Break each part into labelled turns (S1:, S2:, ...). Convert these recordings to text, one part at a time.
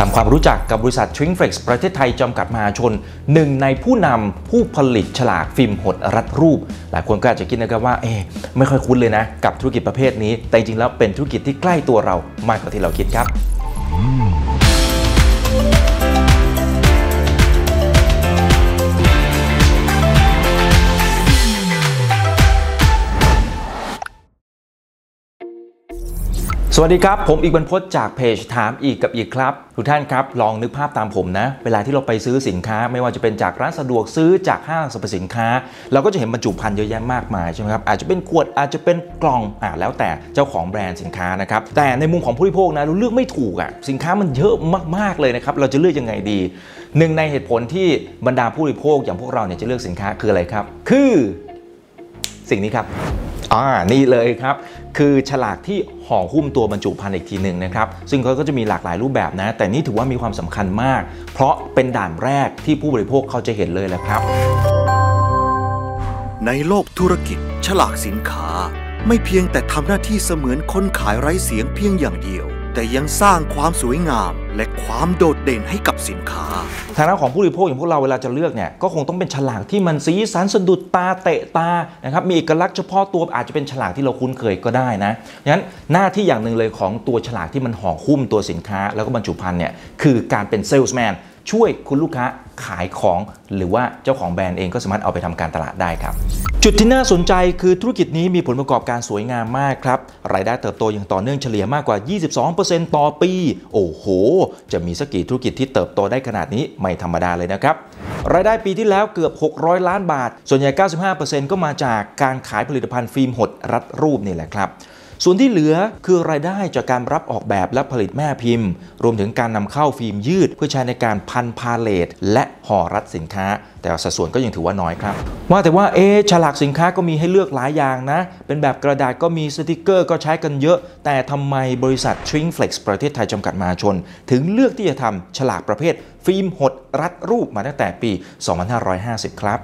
S1: ทำความรู้จักกับบริษัท t r i n f l e x ประเทศไทยจำกัดมหาชน หนึ่งในผู้นำผู้ผลิตฉลากฟิล์มหดรัดรูป หลายคนก็อาจจะคิดนะครับว่าเอ๊ไม่ค่อยคุ้นเลยนะ กับธุรกิจประเภทนี้ แต่จริงๆแล้วเป็นธุรกิจที่ใกล้ตัวเรามากกว่าที่เราคิดครับ สวัสดีครับ ผมอีกบรรพจจากเพจถามอีกกับอีกครับ ทุกท่านครับ ลองนึกภาพตามผมนะ เวลาที่เราไปซื้อสินค้า ไม่ว่าจะเป็นจากร้านสะดวกซื้อจากห้างสรรพสินค้า เราก็จะเห็นบรรจุภัณฑ์เยอะแยะมากมายใช่ไหมครับอาจจะเป็นขวดอาจจะเป็นกล่องอ่าแล้วแต่เจ้าของแบรนด์สินค้านะครับแต่ในมุมของผู้บริโภคนะเราเลือกไม่ถูกอะสินค้ามันเยอะมากๆเลยนะครับเราจะเลือกยังไงดีหนึ่งในเหตุผลที่บรรดาผู้บริโภคอย่างพวกเราเนี่ยจะเลือกสินค้าคืออะไรครับ คือ สิ่งนี้ครับ อ่านี่เลยครับ คือฉลากที่ห่อหุ้มตัวบรรจุภัณฑ์อีกทีหนึ่งนะครับ ซึ่งเขาก็จะมีหลากหลายรูปแบบนะ แต่นี่ถือว่ามีความสำคัญมาก เพราะเป็นด่านแรกที่ผู้บริโภคเขาจะเห็นเลยแหละครับ
S2: ในโลกธุรกิจ ฉลากสินค้า ไม่เพียงแต่ทำหน้าที่เสมือนคนขายไร้เสียงเพียงอย่างเดียว แต่ยังสร้างความสวยงาม และความโดดเด่นให้กับสินค้า
S1: ฐานะของผู้บริโภคอย่างพวกเราเวลาจะเลือกเนี่ยก็คงต้องเป็นฉลากที่มันสีสันสะดุดตาเตะตานะครับมีเอกลักษณ์เฉพาะตัวอาจจะเป็นฉลากที่เราคุ้นเคยก็ได้นะงั้นหน้าที่อย่างหนึ่งเลยของตัวฉลากที่มันห่อหุ้มตัวสินค้า แล้วก็บรรจุภัณฑ์เนี่ยคือการเป็นเซลส์แมน ช่วยคุณลูกค้าขายของหรือว่าเจ้าของแบรนด์เองก็สามารถเอาไปทำการตลาดได้ครับ จุดที่น่าสนใจคือธุรกิจนี้มีผลประกอบการสวยงามมากครับ รายได้เติบโตอย่างต่อเนื่องเฉลี่ยมากกว่า 22%ต่อปี โอ้โห จะมีสักกี่ธุรกิจที่เติบโตได้ขนาดนี้ไม่ธรรมดาเลยนะครับ รายได้ปีที่แล้วเกือบ 600 ล้านบาท ส่วนใหญ่ 95%ก็มาจากการขายผลิตภัณฑ์ฟิล์มหดรัดรูปนี่แหละครับ ส่วนที่เหลือคือรายได้จากการรับออกแบบและผลิตแม่พิมพ์ รวมถึงการนำเข้าฟิล์มยืด เพื่อใช้ในการพันพาเลตและห่อรัดสินค้า แต่สัดส่วนก็ยังถือว่าน้อยครับ ว่าแต่ว่าเอ๊ฉลากสินค้าก็มีให้เลือกหลายอย่างนะ เป็นแบบกระดาษก็มีสติกเกอร์ก็ใช้กันเยอะ แต่ทำไมบริษัท Shrinkflex ประเทศไทยจำกัดมหาชน ถึงเลือกที่จะทำฉลากประเภท ฟิล์มหดรัดรูปมาตั้งแต่ปี 2550 ครับ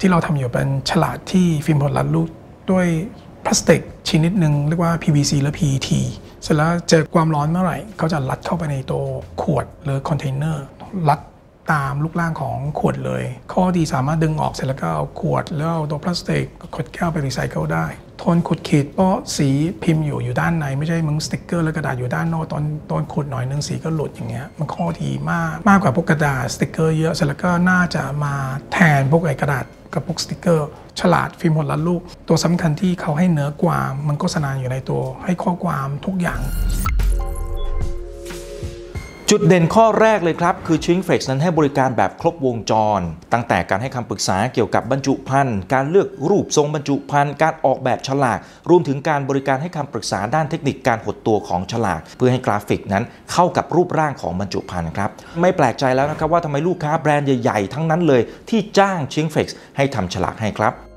S3: ที่เราทำอยู่เป็นฉลากที่ฟิล์มหดรัดรูปด้วยพลาสติกชนิดหนึ่งเรียกว่า PVC และ PET เสร็จแล้วเจอความร้อนเมื่อไหร่เขาจะรัดเข้าไปในตัวขวดหรือคอนเทนเนอร์รัด ตามรูปร่างของขวดเลย ข้อดีสามารถดึงออกเสร็จแล้วก็เอาขวดแล้วเอาตัวพลาสติกขวดแก้วไปรีไซเคิลได้ทนขูดขีดเพราะสีพิมพ์อยู่อยู่ด้านในไม่ใช่มึงสติ๊กเกอร์และกระดาษอยู่ด้านนอกตอนตอนขูดหน่อยนึงสีก็หลุดอย่างเงี้ยมันข้อดีมากมากกว่าพวกกระดาษสติ๊กเกอร์เยอะเสร็จแล้วก็น่าจะมาแทนพวกไอ้กระดาษกับพวกสติกเกอร์ ฉลากฟิล์มหดรัดรูป ตัวสำคัญที่เขาให้เนื้อความมันโฆษณาอยู่ในตัวให้ข้อความทุกอย่าง
S1: จุดเด่นข้อแรกเลยครับ คือ Shrinkflex นั้นให้บริการแบบครบวงจร ตั้งแต่การให้คำปรึกษาเกี่ยวกับบรรจุภัณฑ์การเลือกรูปทรงบรรจุภัณฑ์การออกแบบฉลาก รวมถึงการบริการให้คำปรึกษาด้านเทคนิคการหดตัวของฉลาก เพื่อให้กราฟิกนั้นเข้ากับรูปร่างของบรรจุภัณฑ์ครับไม่แปลกใจแล้วนะครับว่าทำไมลูกค้าแบรนด์ใหญ่ๆ ทั้งนั้นเลย ที่จ้าง Shrinkflex ให้ทำฉลากให้ครับ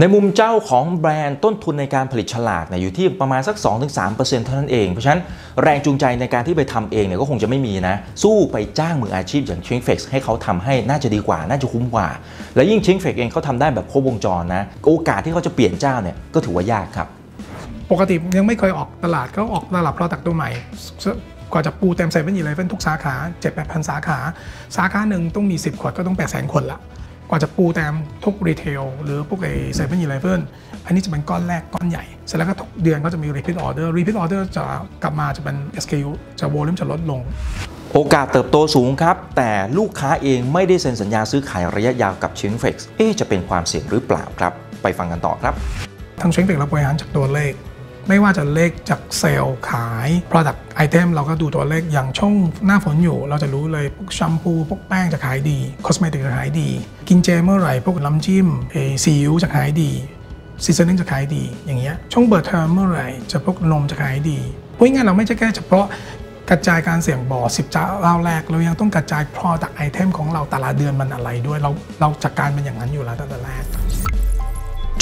S1: ในมุมเจ้าของแบรนด์ต้นทุนในการผลิตฉลากเนี่ยอยู่ที่ประมาณสัก 2-3%เท่านั้นเอง เพราะฉะนั้นแรงจูงใจในการที่ไปทำเองเนี่ยก็คงจะไม่มีนะ สู้ไปจ้างมืออาชีพอย่าง Shrinkflex ให้เขาทำให้น่าจะดีกว่า น่าจะคุ้มกว่า และยิ่ง Shrinkflex เองเขาทำได้แบบครบวงจรนะ โอกาสที่เขาจะเปลี่ยนเจ้าเนี่ยก็ถือว่ายากครับ
S3: ปกติยังไม่เคยออกตลาดก็ออกตลาด product ตัวใหม่กว่าจะปูเต็มเซเว่นอีเลฟเว่นทุกสาขา7 8 0 0 0สาขา สาขาหนึ่งต้องมี 10 ขวดก็ต้อง 8 0 0 0 0คนละ กว่าจะปูเต็มทุก retail หรือพวกไอ้เซเว่นอีเลฟเว่นอันนี้จะเป็นก้อนแรกก้อนใหญ่ เสร็จแล้วก็ทุกเดือนก็จะมี repeat order repeat order จะกลับมาจะเป็น SKU จะ volume จะลดลง
S1: โอกาสเติบโตสูงครับ แต่ลูกค้าเองไม่ได้เซ็นสัญญาซื้อขายระยะยาวกับ Shrinkflex เอ๊จะเป็นความเสี่ยงหรือเปล่าครับ ไปฟังกันต่อครับ
S3: ทาง Shrinkflex เราบริหารจากตัวเลข ไม่ว่าจะเลขจากเซลล์ขาย Product Item เราก็ดูตัวเลขอย่างช่วงหน้าฝนอยู่ เราจะรู้เลยพวกแชมพูพวกแป้งจะขายดี cosmetic จะขายดี กินเจเมื่อไหร่ พวกน้ำจิ้มเอซีอิ๊วจะขายดีseasoning จะขายดี อย่างเงี้ยช่วงเบิร์ดเทอมเมื่อไหร่ จะพวกนมจะขายดีพูดง่ายเราไม่ใช่แค่เฉพาะกระจายการเสี่ยงบ่อสิบเจ้าแรก เรายังต้องกระจาย Product Item ของเราแต่ละเดือนมันอะไรด้วย เราเราจัดการเป็นอย่างนั้นอยู่แล้วตั้งแต่แรก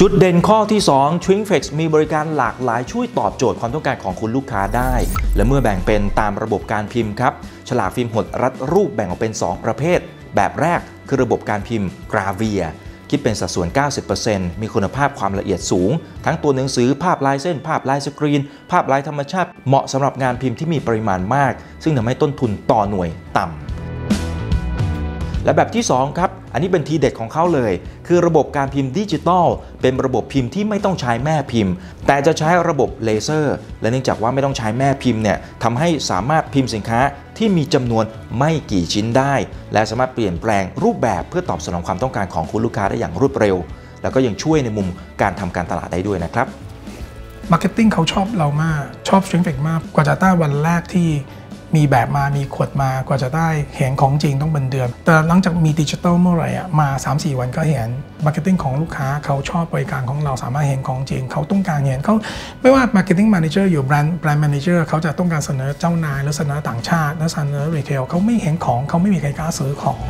S1: จุดเด่นข้อที่ 2 t r i n f e x มีบริการหลากหลายช่วยตอบโจทย์ความต้องการของคุณลูกค้าได้ และเมื่อแบ่งเป็นตามระบบการพิมพ์ครับ ฉลากฟิล์มหดรัดรูปแบ่งออกเป็น 2 ประเภท แบบแรกคือระบบการพิมพ์ gravure คิดเป็นสัดส่วน 90%มีคุณภาพความละเอียดสูง ทั้งตัวหนังสือภาพลายเส้น ภาพลายสกรีน ภาพลายธรรมชาติ เหมาะสำหรับงานพิมพ์ที่มีปริมาณมาก ซึ่งทำให้ต้นทุนต่อหน่วยต่ำ และแบบที่ 2 ครับ อันนี้เป็นทีเด็ดของเขาเลย คือระบบการพิมพ์ดิจิตอลเป็นระบบพิมพ์ที่ไม่ต้องใช้แม่พิมพ์ แต่จะใช้ระบบเลเซอร์ และเนื่องจากว่าไม่ต้องใช้แม่พิมพ์เนี่ยทำให้สามารถพิมพ์สินค้าที่มีจำนวนไม่กี่ชิ้นได้ และสามารถเปลี่ยนแปลงรูปแบบเพื่อตอบสนองความต้องการของคุณลูกค้าได้อย่างรวดเร็ว แล้วก็ยังช่วยในมุมการทำการตลาดได้ด้วยนะครับ
S3: marketing เขาชอบเรามากชอบ Shrinkflex มากกว่าจะได้วันแรกที่ มีแบบมามีขวดมากว่าจะได้เห็นของจริงต้องเป็นเดือน แต่หลังจากมีดิจิตอลเมื่อไหร่อะมา 3-4 วันก็เห็น marketing ของลูกค้าเขาชอบบริการของเราสามารถเห็นของจริง เขาต้องการเห็นเขาไม่ว่า marketing manager อยู่แบรนด์ brand manager เขาจะต้องการเสนอเจ้านายหรือเสนอต่างชาติหรือเสนอ retail เขาไม่เห็นของเขาไม่มีใครกล้าซื้อของเ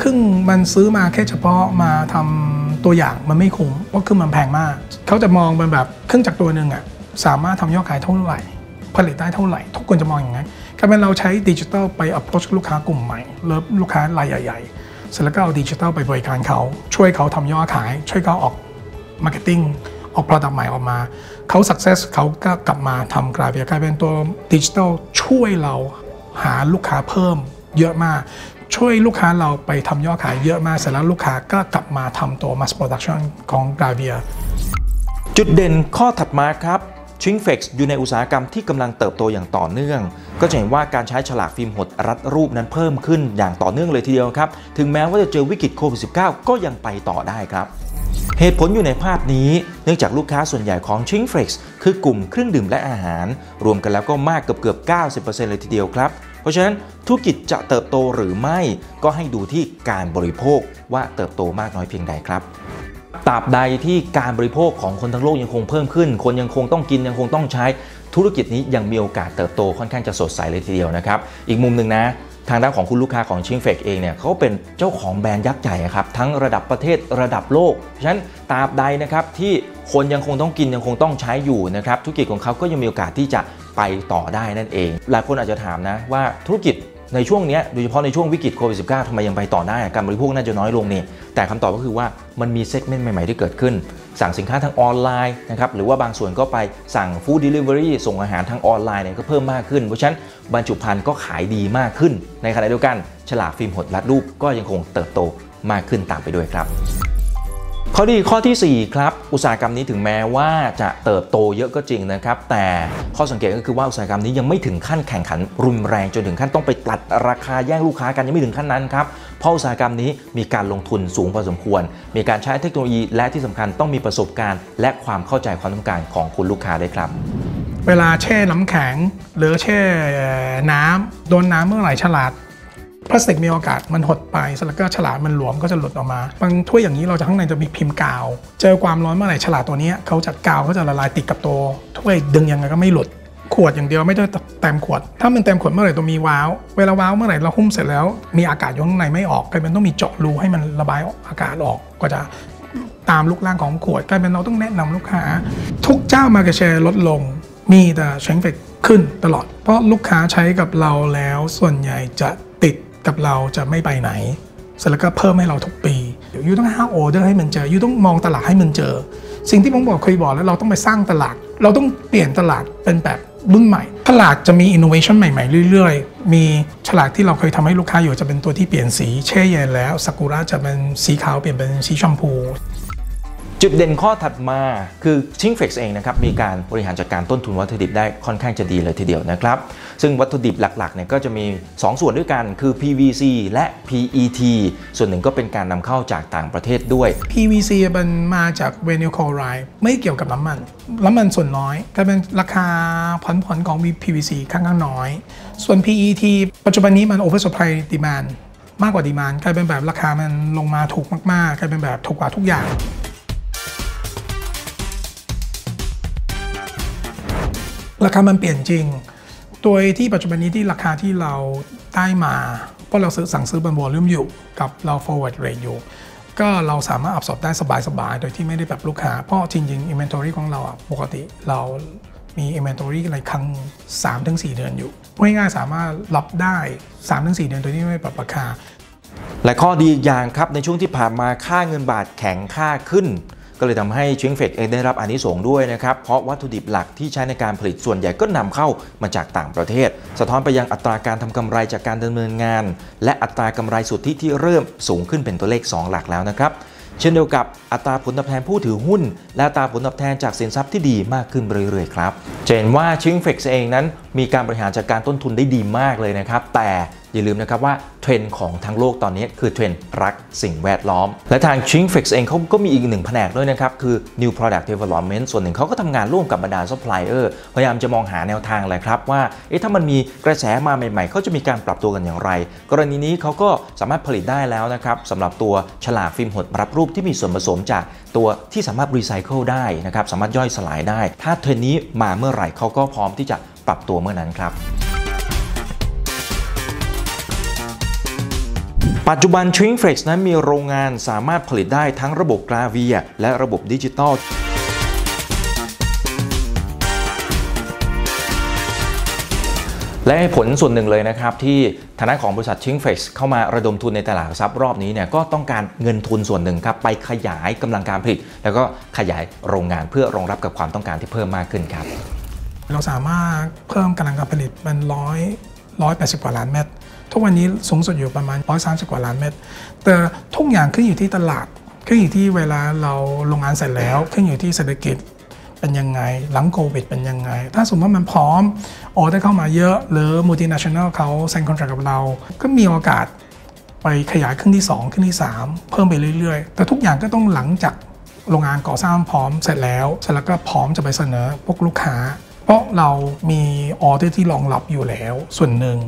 S3: ครื่องมันซื้อมาแค่เฉพาะมาทำ ตัวอย่างมันไม่คุ้มเพราะคือมันแพงมาก เขาจะมองเป็นแบบเครื่องจักรตัวหนึ่งอะสามารถทำยอดขายเท่าไหร่ ผลิตได้เท่าไหร่ ทุกคนจะมองอย่างนั้นกลายเป็นเราใช้ดิจิทัลไป approach ลูกค้ากลุ่มใหม่เริ่มลูกค้ารายใหญ่ๆเสร็จแล้วก็เอาดิจิทัลไปบริการเขาช่วยเขาทำยอดขาย ช่วยเขาออก marketing ออก product ใหม่ออกมา เขา success เขาก็กลับมาทำกลายเป็นกลายเป็นตัวดิจิทัลช่วยเราหาลูกค้าเพิ่มเยอะมาก ช่วยลูกค้าเราไปทำยอดขายเยอะมากเสร็จแล้วลูกค้าก็กลับมาทำตัว mass production ของ Gravia
S1: จุดเด่นข้อถัดมาครับชิงเฟกอยู่ในอุตสาหกรรมที่กำลังเติบโตอย่างต่อเนื่อง ก็จะเห็นว่าการใช้ฉลากฟิล์มหดรัดรูปนั้นเพิ่มขึ้นอย่างต่อเนื่องเลยทีเดียวครับ ถึงแม้ว่าจะเจอวิกฤตโควิด -19 ก็ยังไปต่อได้ครับ เหตุผลอยู่ในภาพนี้ เนื่องจากลูกค้าส่วนใหญ่ของชิงเฟกคือกลุ่มเครื่องดื่มและอาหาร รวมกันแล้วก็มากเกือบเกือบ 90%เลยทีเดียวครับ ราะฉะนั้นธุรกิจจะเติบโตหรือไม่ก็ให้ดูที่การบริโภคว่าเติบโตมากน้อยเพียงใดครับตราบใดที่การบริโภคของคนทั้งโลกยังคงเพิ่มขึ้น คนยังคงต้องกินยังคงต้องใช้ ธุรกิจนี้ยังมีโอกาสเติบโตค่อนข้างจะสดใสเลยทีเดียวนะครับ อีกมุมหนึ่งนะ ทางด้านของคุณลูกค้าของ Shrinkflex เองเนี่ยเขาเป็นเจ้าของแบรนด์ยักษ์ใหญ่ครับทั้งระดับประเทศระดับโลกฉะนั้นตราบใดนะครับที่คนยังคงต้องกินยังคงต้องใช้อยู่นะครับธุรกิจของเขาก็ยังมีโอกาสที่จะไปต่อได้นั่นเอง หลายคนอาจจะถามนะว่าธุรกิจในช่วงนี้โดยเฉพาะในช่วงวิกฤตโควิด -19 ทำไมยังไปต่อได้การบริโภคน่าจะน้อยลงนี่แต่คำตอบก็คือว่ามันมีเซกเมนต์ใหม่ ๆ ที่เกิดขึ้น สั่งสินค้าทางออนไลน์นะครับหรือว่าบางส่วนก็ไปสั่ง food delivery ส่งอาหารทางออนไลน์เนี่ยก็เพิ่มมากขึ้น เพราะฉะนั้นบรรจุภัณฑ์ก็ขายดีมากขึ้น ในขณะเดียวกัน ฉลากฟิล์มหดรัดรูปก็ยังคงเติบโตมากขึ้นตามไปด้วยครับ ข้อดีข้อทีสี่ 4 ครับ อุตสาหกรรมนี้ถึงแม้ว่าจะเติบโตเยอะก็จริงนะครับ แต่ข้อสังเกตก็คือว่าอุตสาหกรรมนี้ยังไม่ถึงขั้นแข่งขันรุนแรงจนถึงขั้นต้องไปตัดราคาแย่งลูกค้ากันยังไม่ถึงขั้นนั้นครับเพราะอุตสาหกรรมนี้มีการลงทุนสูงพอสมควร มีการใช้เทคโนโลยีและที่สำคัญต้องมีประสบการณ์ และความเข้าใจความต้องการของคุณลูกค้าด้วยครับ
S3: เวลาแช่น้ำแข็ง หรือแช่น้ำโดนน้ำเมื่อไหร่ฉลาด พลาสติกมีโอกาสมันหดไปสแล้วก็ฉลาดมันหลวมก็จะหลุดออกมา บางถ้วยอย่างนี้เราจะข้างในจะมีพิมพ์กาว เจอความร้อนเมื่อไหร่ฉลาดตัวนี้เขาจะกาวเขาจะละลายติดกับตัวถ้วยดึงยังไงก็ไม่หลุดขวดอย่างเดียวไม่ได้เต็มขวด ถ้ามันเต็มขวดเมื่อไหร่ตัวมีว้าว เวลาว้าวเมื่อไหร่เราหุ้มเสร็จแล้ว มีอากาศอยู่ข้างในไม่ออกกลายเป็นต้องมีเจาะรูให้มันระบายอากาศออกก็จะตามลูกล่างของขวดกลายเป็นเราต้องแนะนำลูกค้า ทุกเจ้ามาเกแชร์ลดลง มีแต่เชงเฟกขึ้นตลอด เพราะลูกค้าใช้กับเราแล้วส่วนใหญ่จะ กับเราจะไม่ไปไหน เสร็จแล้วก็เพิ่มให้เราทุกปียูต้องหาออเดอร์ให้มันเจอยูต้องมองตลาดให้มันเจอ สิ่งที่ผมบอกเคยบอกแล้วเราต้องไปสร้างตลาด เราต้องเปลี่ยนตลาดเป็นแบบรุ่นใหม่ ตลาดจะมีอินโนเวชันใหม่ ๆ เรื่อย ๆ มีฉลากที่เราเคยทำให้ลูกค้าอยู่จะเป็นตัวที่เปลี่ยนสี เช่เย็นแล้วซากุระจะเป็นสีขาวเปลี่ยนเป็นสีชมพู
S1: จุดเด่นข้อถัดมาคือชิงเฟกเองนะครับมีการบริหารจัดการต้นทุนวัตถุดิบได้ค่อนข้างจะดีเลยทีเดียวนะครับซึ่งวัตถุดิบหลักๆเนี่ยก็จะมี 2 ส่วนด้วยกันคือ PVC และ PET ส่วนหนึ่งก็เป็นการนำเข้าจากต่างประเทศด้วย
S3: PVC มันมาจากเวนิลคลอไรด์ไม่เกี่ยวกับน้ำมันน้ำมันส่วนน้อยกลายเป็นราคาผ่อนๆของ PVC ค่อนข้างน้อย ส่วน PET ปัจจุบันนี้มัน oversupply demand มากกว่า demand กลายเป็นแบบราคามันลงมาถูกมากๆกลายเป็นแบบถูกกว่าทุกอย่าง ราคามันเปลี่ยนจริง โดยที่ปัจจุบันนี้ที่ราคาที่เราได้มาเพราะเราซื้อสั่งซื้อบนวอลลุ่มอยู่กับเรา forward rate อยู่ ก็เราสามารถอับสอบได้สบายๆ โดยที่ไม่ได้แบบลูกค้า เพราะจริงๆ inventory ของเราปกติเรามี inventory อะไรครั้ง3ถึง4เดือนอยู่ง่ายๆสามารถรับได้3ถึง4เดือนโดยที่ไม่ปรับราคา
S1: และข้อดีอย่างครับในช่วงที่ผ่านมาค่าเงินบาทแข็งค่าขึ้น ก็เลยทำให้ชิงเฟกเองได้รับอานิสงส์ด้วยนะครับ เพราะวัตถุดิบหลักที่ใช้ในการผลิตส่วนใหญ่ก็นำเข้ามาจากต่างประเทศ สะท้อนไปยังอัตราการทำกำไรจากการดำเนินงาน และอัตรากำไรสุทธิที่เริ่มสูงขึ้นเป็นตัวเลข 2 หลักแล้วนะครับเช่นเดียวกับอัตราผลตอบแทนผู้ถือหุ้น และอัตราผลตอบแทนจากสินทรัพย์ที่ดีมากขึ้นเรื่อยๆครับจะเห็นว่าชิงเฟกเองนั้น มีการบริหารจัดการต้นทุนได้ดีมากเลยนะครับ แต่ อย่าลืมนะครับว่าเทรนด์ของทั้งโลกตอนนี้คือเทรนด์รักสิ่งแวดล้อม และทาง c h i n g f i x เองเขาก็มีอีกหนึ่งแผนกด้วยนะครับ คือ New Product Development ส่วนหนึ่งเขาก็ทำงานร่วมกับบรรดาซัพพลายเออร์พยายามจะมองหาแนวทางแหละครับว่าเอ๊ะถ้ามันมีกระแสมาใหม่ๆ เขาจะมีการปรับตัวกันอย่างไร กรณีนี้เขาก็สามารถผลิตได้แล้วนะครับสำหรับตัวฉลากฟิล์มหดรัดรูปที่มีส่วนผสมจากตัวที่สามารถรีไซเคิลได้นะครับสามารถย่อยสลายได้ ถ้าเทรนด์นี้มาเมื่อไหร่เขาก็พร้อมที่จะปรับตัวเมื่อนั้นครับ ปัจจุบัน t r i n f l e x นั้นมีโรงงานสามารถผลิตได้ทั้งระบบ gravure และระบบดิจิตอลและผลส่วนหนึ่งเลยนะครับ ที่ทางด้านของบริษัทชิงเฟ x เข้ามาระดมทุนในตลาดหลักทรัพย์รอบนี้เนี่ยก็ต้องการเงินทุนส่วนหนึ่งครับไปขยายกำลังการผลิต แล้วก็ขยายโรงงานเพื่อรองรับกับความต้องการที่เพิ่มมากขึ้นครับ
S3: เราสามารถเพิ่มกำลังการผลิตเป็นร้อยร้อยแปดสิบกว่าล้านเม็ด ทุกวันนี้สูงสุดอยู่ประมาณร้อยสามสิบกว่าล้านเม็ด แต่ทุกอย่างขึ้นอยู่ที่ตลาด ขึ้นอยู่ที่เวลาเราโรงงานเสร็จแล้ว ขึ้นอยู่ที่เศรษฐกิจเป็นยังไง หลังโควิดเป็นยังไง ถ้าสมมติว่ามันพร้อมออเดอร์เข้ามาเยอะ หรือ multinational เขาเซ็น contract กับเรา ก็มีโอกาสไปขยายเครื่องที่2เครื่องที่ 3 เพิ่มไปเรื่อยๆ แต่ทุกอย่างก็ต้องหลังจากโรงงานก่อสร้างพร้อมเสร็จแล้วเสร็จแล้วก็พร้อมจะไปเสนอพวกลูกค้า เพราะเรามีออเดอร์ที่รองรับอยู่แล้วส่วนหนึ่ง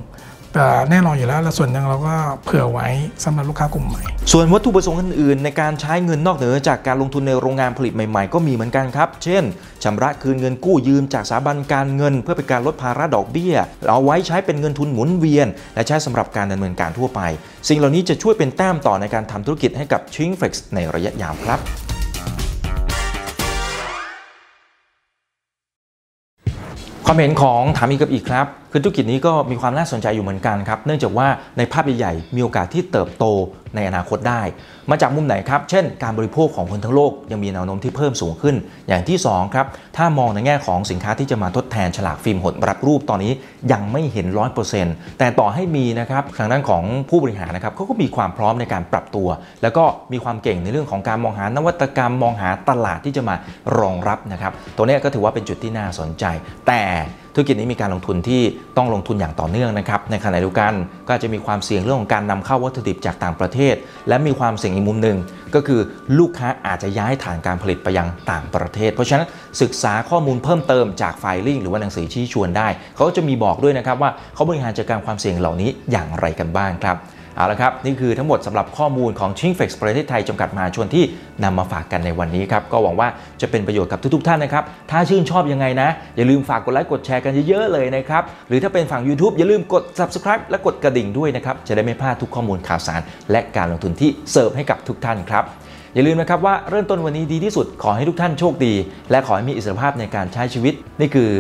S3: แต่แน่นอนอยู่แล้วและส่วนหนึ่งเราก็เผื่อไว้สำหรับลูกค้ากลุ่มใหม่
S1: ส่วนวัตถุประสงค์อื่นๆ ในการใช้เงินนอกเหนือจากการลงทุนในโรงงานผลิตใหม่ๆ ก็มีเหมือนกันครับ เช่นชำระคืนเงินกู้ยืมจากสถาบันการเงิน เพื่อเป็นการลดภาระดอกเบี้ยเอาไว้ใช้เป็นเงินทุนหมุนเวียน และใช้สำหรับการดำเนินการทั่วไป สิ่งเหล่านี้จะช่วยเป็นแต้มต่อในการทำธุรกิจให้กับชิงเฟ x ในระยะยาวครับ ความเห็นของถามอีกกับอีกครับ คือธุรกิจนี้ก็มีความน่าสนใจอยู่เหมือนกันครับ เนื่องจากว่าในภาพใหญ่ๆมีโอกาสที่เติบโตในอนาคตได้ มาจากมุมไหนครับ เช่น การบริโภคของคนทั้งโลกยังมีแนวโน้มที่เพิ่มสูงขึ้น อย่างที่2ครับ ถ้ามองในแง่ของสินค้าที่จะมาทดแทนฉลากฟิล์มหดรับรูปตอนนี้ยังไม่เห็น 100%แต่ต่อให้มีนะครับทางด้านของผู้บริหารนะครับเขาก็มีความพร้อมในการปรับตัว แล้วก็มีความเก่งในเรื่องของการมองหานวัตกรรม มองหาตลาดที่จะมารองรับนะครับ ตัวนี้ก็ถือว่าเป็นจุดที่น่าสนใจ แต่ ธุรกิจนี้มีการลงทุนที่ต้องลงทุนอย่างต่อเนื่องนะครับในขณะเดียวกันก็จะมีความเสี่ยงเรื่องของการนำเข้าวัตถุดิบจากต่างประเทศ และมีความเสี่ยงอีกมุมหนึ่งก็คือลูกค้าอาจจะย้ายฐานการผลิตไปยังต่างประเทศ เพราะฉะนั้นศึกษาข้อมูลเพิ่มเติมจากไฟลิ่งหรือว่าหนังสือชี้ชวนได้ เขาก็จะมีบอกด้วยนะครับว่าเขาบริหารจัดการความเสี่ยงเหล่านี้อย่างไรกันบ้างครับ เอาละครับ นี่คือทั้งหมดสำหรับข้อมูลของชิงเฟกประเทศไทยจำกัดมหาชนที่นำมาฝากกันในวันนี้ครับ ก็หวังว่าจะเป็นประโยชน์กับทุกๆท่านนะครับ ถ้าชื่นชอบยังไงนะ อย่าลืมฝากกดไลค์กดแชร์กันเยอะๆเลยนะครับ หรือถ้าเป็นฝั่ง YouTube อย่าลืมกด subscribe และกดกระดิ่งด้วยนะครับ จะได้ไม่พลาดทุกข้อมูลข่าวสาร และการลงทุนที่เสิร์ฟให้กับทุกท่านครับอย่าลืมนะครับว่าเริ่มต้นวันนี้ดีที่สุดขอให้ทุกท่านโชคดี และขอให้มีอิสรภาพในการใช้ชีวิต นี่คือ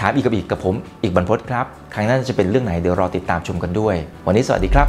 S1: ถามอีกกับอีกกับผม อีกบรรพตครับ ครั้งหน้าจะเป็นเรื่องไหนเดี๋ยวรอติดตามชมกันด้วย วันนี้สวัสดีครับ